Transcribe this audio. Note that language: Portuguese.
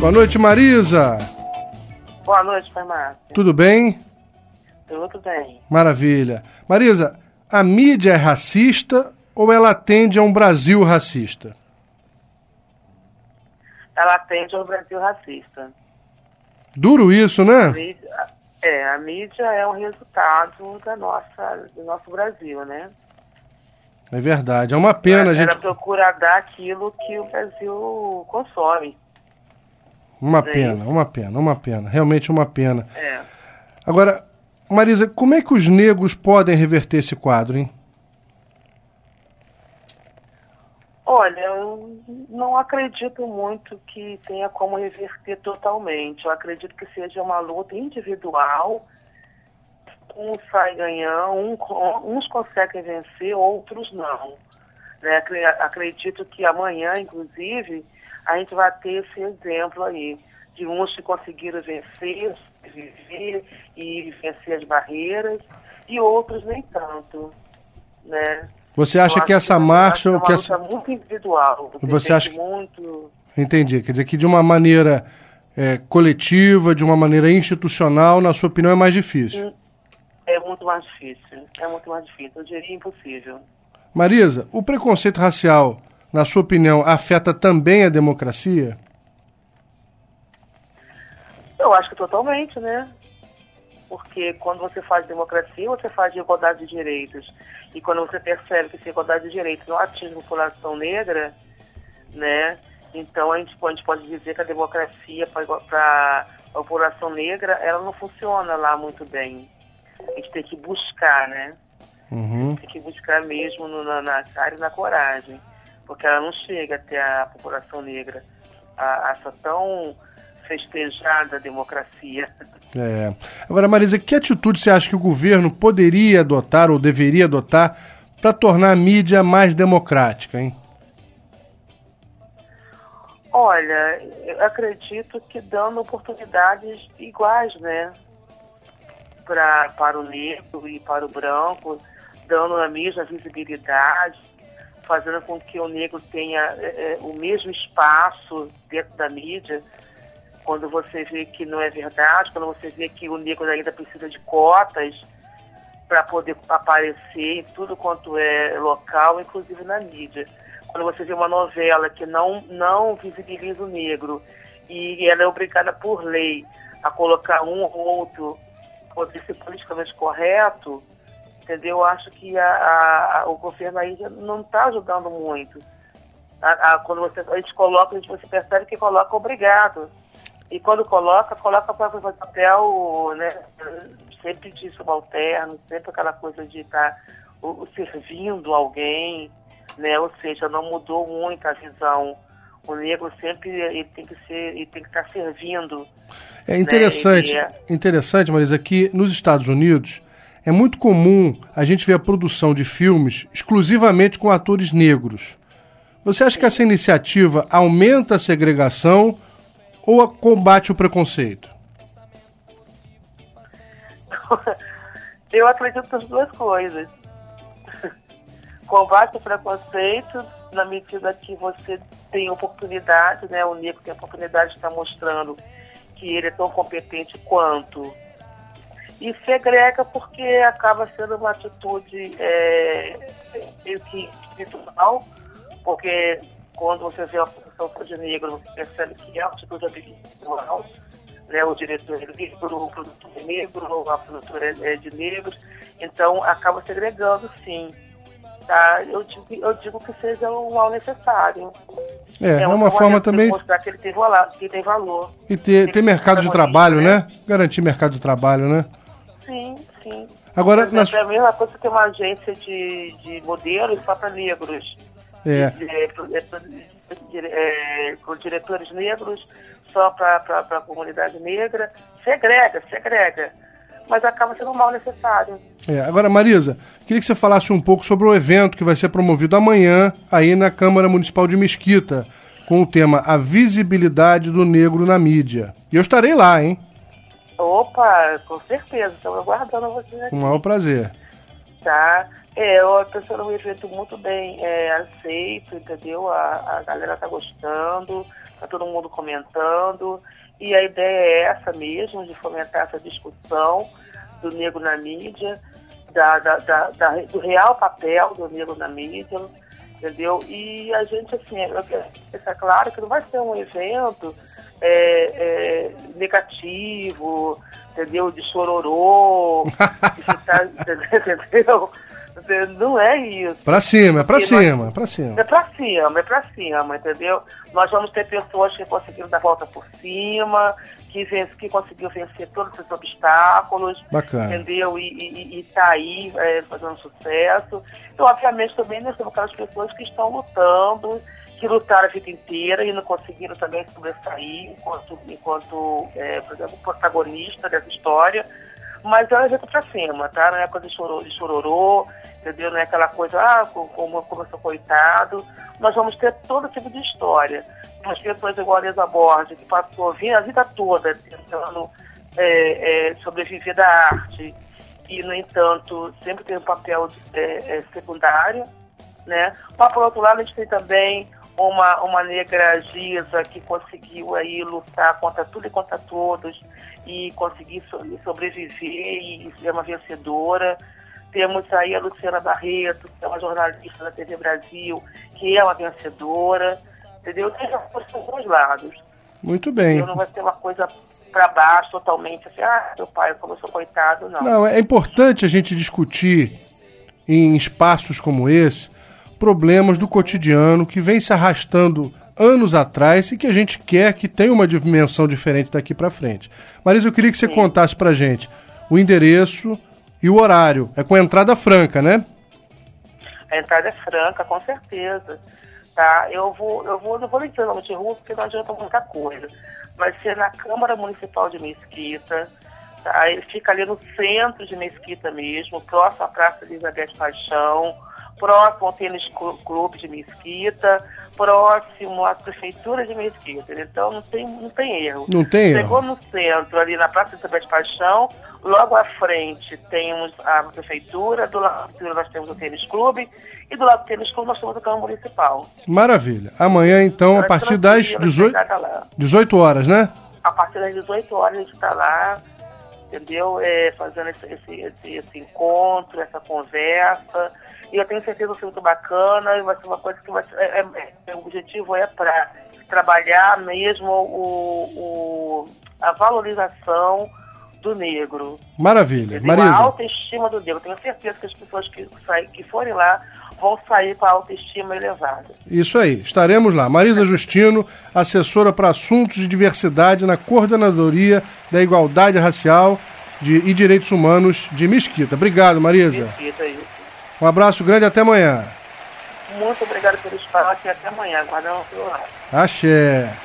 Boa noite, Marisa. Boa noite, farmácia. Tudo bem? Tudo bem. Maravilha. Marisa, a mídia é racista ou ela atende a um Brasil racista? Ela atende ao Brasil racista. Duro isso, A né? mídia, é, a mídia é um resultado da nossa, do nosso Brasil, né? É verdade. É uma pena a ela, gente. ela procura dar aquilo que o Brasil consome. Uma pena, uma pena, uma pena. Realmente uma pena. É. Agora, Marisa, como é que os negros podem reverter esse quadro, hein? Olha, eu não acredito muito que tenha como reverter totalmente. Eu acredito que seja uma luta individual. Um sai ganhando, um, uns conseguem vencer, outros não. Né? Acre- Acredito que amanhã, inclusive, a gente vai ter esse exemplo aí, de uns que conseguiram vencer, viver e vencer as barreiras, e outros nem tanto. Né? Você acha que essa é marcha. é uma que essa... muito individual. Você depende acha que- muito. Entendi. Quer dizer que de uma maneira é, coletiva, de uma maneira institucional, na sua opinião, é mais difícil. É muito mais difícil. É muito mais difícil. Eu diria impossível. Marisa, o preconceito racial, na sua opinião, afeta também a democracia? Eu acho que totalmente, né? Porque quando você faz democracia, você faz de igualdade de direitos. E quando você percebe que essa igualdade de direitos não atinge a população negra, né? Então a gente, pode- a gente pode dizer que a democracia para a população negra, ela não funciona lá muito bem. A gente tem que buscar, né? Uhum. tem que buscar mesmo no- na, na cara e na coragem, porque ela não chega até a população negra, a, a essa tão festejada democracia. É. Agora, Marisa, que atitude você acha que o governo poderia adotar ou deveria adotar para tornar a mídia mais democrática, hein? Olha, eu acredito que dando oportunidades iguais, né? Pra, para o negro e para o branco, dando a mesma visibilidade, fazendo com que o negro tenha eh, eh, o mesmo espaço dentro da mídia. Quando você vê que não é verdade, quando você vê que o negro ainda precisa de cotas para poder aparecer em tudo quanto é local, inclusive na mídia. Quando você vê uma novela que não, não visibiliza o negro e ela é obrigada por lei a colocar um ou outro poder ser politicamente correto, entendeu? Eu acho que a, a- o governo aí já não está ajudando muito. A- quando você, a gente coloca, a gente, você percebe que coloca obrigado. E quando coloca, coloca para fazer papel, né, sempre de subalterno, sempre aquela coisa de estar servindo alguém, né? Ou seja, não mudou muito a visão. O negro sempre ele tem que ser, ele tem que estar servindo. É interessante, Né, interessante, Marisa, que nos Estados Unidos é muito comum a gente ver a produção de filmes exclusivamente com atores negros. Você acha que essa iniciativa aumenta a segregação ou a- combate o preconceito? Eu acredito nas duas coisas. Combate o preconceito na medida que você tem oportunidade, né? O negro tem a oportunidade de estar mostrando que ele é tão competente quanto. E segrega porque acaba sendo uma atitude é, meio que espiritual, porque quando você vê uma produção só de negro, você percebe que é uma atitude espiritual, né? O diretor é negro, o produtor é negro, a produtora é, é de negros, então acaba segregando sim. Tá? Eu, digo, eu digo que seja um mal necessário. É, é uma forma também mostrar que ele tem valor. Que tem valor. e ter, ter mercado de trabalho, né? né? Garantir mercado de trabalho, né? Agora, Por na exemplo, é a mesma coisa que ter uma agência de, de modelos só para negros. É. É, é, é, com diretores negros, só para a comunidade negra. Segrega, segrega. Mas acaba sendo um mal necessário. É, agora, Marisa, queria que você falasse um pouco sobre o evento que vai ser promovido amanhã aí na Câmara Municipal de Mesquita, com o tema A Visibilidade do Negro na Mídia. E eu estarei lá, hein? Opa, com certeza. Estamos aguardando vocês aqui. O maior prazer. Tá? É, eu estou sendo um evento muito bem é, aceito, entendeu? A, a galera tá gostando, está todo mundo comentando. E a ideia é essa mesmo, de fomentar essa discussão do negro na mídia, da, da, da, da do real papel do negro na mídia, entendeu? E a gente, assim, é claro que não vai ser um evento é, é, negativo, entendeu? De chororô, de ficar, entendeu? Não é isso. Pra cima, é pra cima, nós, é pra cima. É pra cima, é pra cima, entendeu? Nós vamos ter pessoas que conseguiram dar volta por cima, que, vence, que conseguiu vencer todos esses obstáculos, Bacana. entendeu? E, e, e tá aí é, fazendo sucesso. Então, obviamente, também nós temos aquelas pessoas que estão lutando, que lutaram a vida inteira e não conseguiram também sobressair enquanto, enquanto é, por exemplo, protagonista dessa história. Mas é um evento pra cima, tá? Não é coisa de chororô, de chororô entendeu? Não é aquela coisa, ah, como, como eu sou coitado. Nós vamos ter todo tipo de história. Nós pessoas igual a Lisa Borges, que passou a vida toda tentando é, é, sobreviver da arte e, no entanto, sempre tem um papel é, é, secundário. Né? Mas, por outro lado, a gente tem também uma, uma negra Giza que conseguiu aí lutar contra tudo e contra todos e conseguir sobreviver e ser uma vencedora. Temos aí a Luciana Barreto, que é uma jornalista da TV Brasil, que é uma vencedora. Entendeu? Tem coisas dos dois lados. Muito bem. Não vai ser uma coisa para baixo totalmente, assim, ah, meu pai, como eu sou coitado, não. Não, é importante a gente discutir em espaços como esse problemas do cotidiano que vem se arrastando anos atrás e que a gente quer que tenha uma dimensão diferente daqui para frente. Marisa, eu queria que você Sim. contasse pra gente o endereço, e o horário? É com entrada franca, né? A entrada é franca, com certeza. Tá? Eu vou, eu vou, não vou dizer nome de rua porque não adianta muita coisa. Vai ser na Câmara Municipal de Mesquita. Tá? Ele fica ali no centro de Mesquita mesmo, próximo à Praça Elizabeth Paixão, próximo ao Tênis Clube de Mesquita, próximo à Prefeitura de Mesquita. Então não tem, não tem erro. Não tem Chegou erro. no centro, ali na Praça Elizabeth Paixão, Logo à frente temos a prefeitura, do lado nós temos o tênis clube e do lado do tênis clube nós temos a Câmara Municipal. Maravilha. Amanhã, então, a partir das 18, 18 horas, né? A partir das 18 horas a gente está lá, entendeu? É, fazendo esse, esse, esse, esse, encontro, essa conversa. E eu tenho certeza que vai ser muito bacana e vai ser uma coisa que vai ser, é, é, é o objetivo é para trabalhar mesmo o, o, a valorização do negro. Maravilha. Marisa. A autoestima do negro. Tenho certeza que as pessoas que, que forem lá vão sair com a autoestima elevada. Isso aí, estaremos lá. Marisa Justino, assessora para assuntos de diversidade na Coordenadoria da Igualdade Racial de, e Direitos Humanos de Mesquita. Obrigado, Marisa. Mesquita, isso. Um abraço grande até amanhã. Muito obrigado pelo espaço e até amanhã. Guardamos pelo lado. Axé.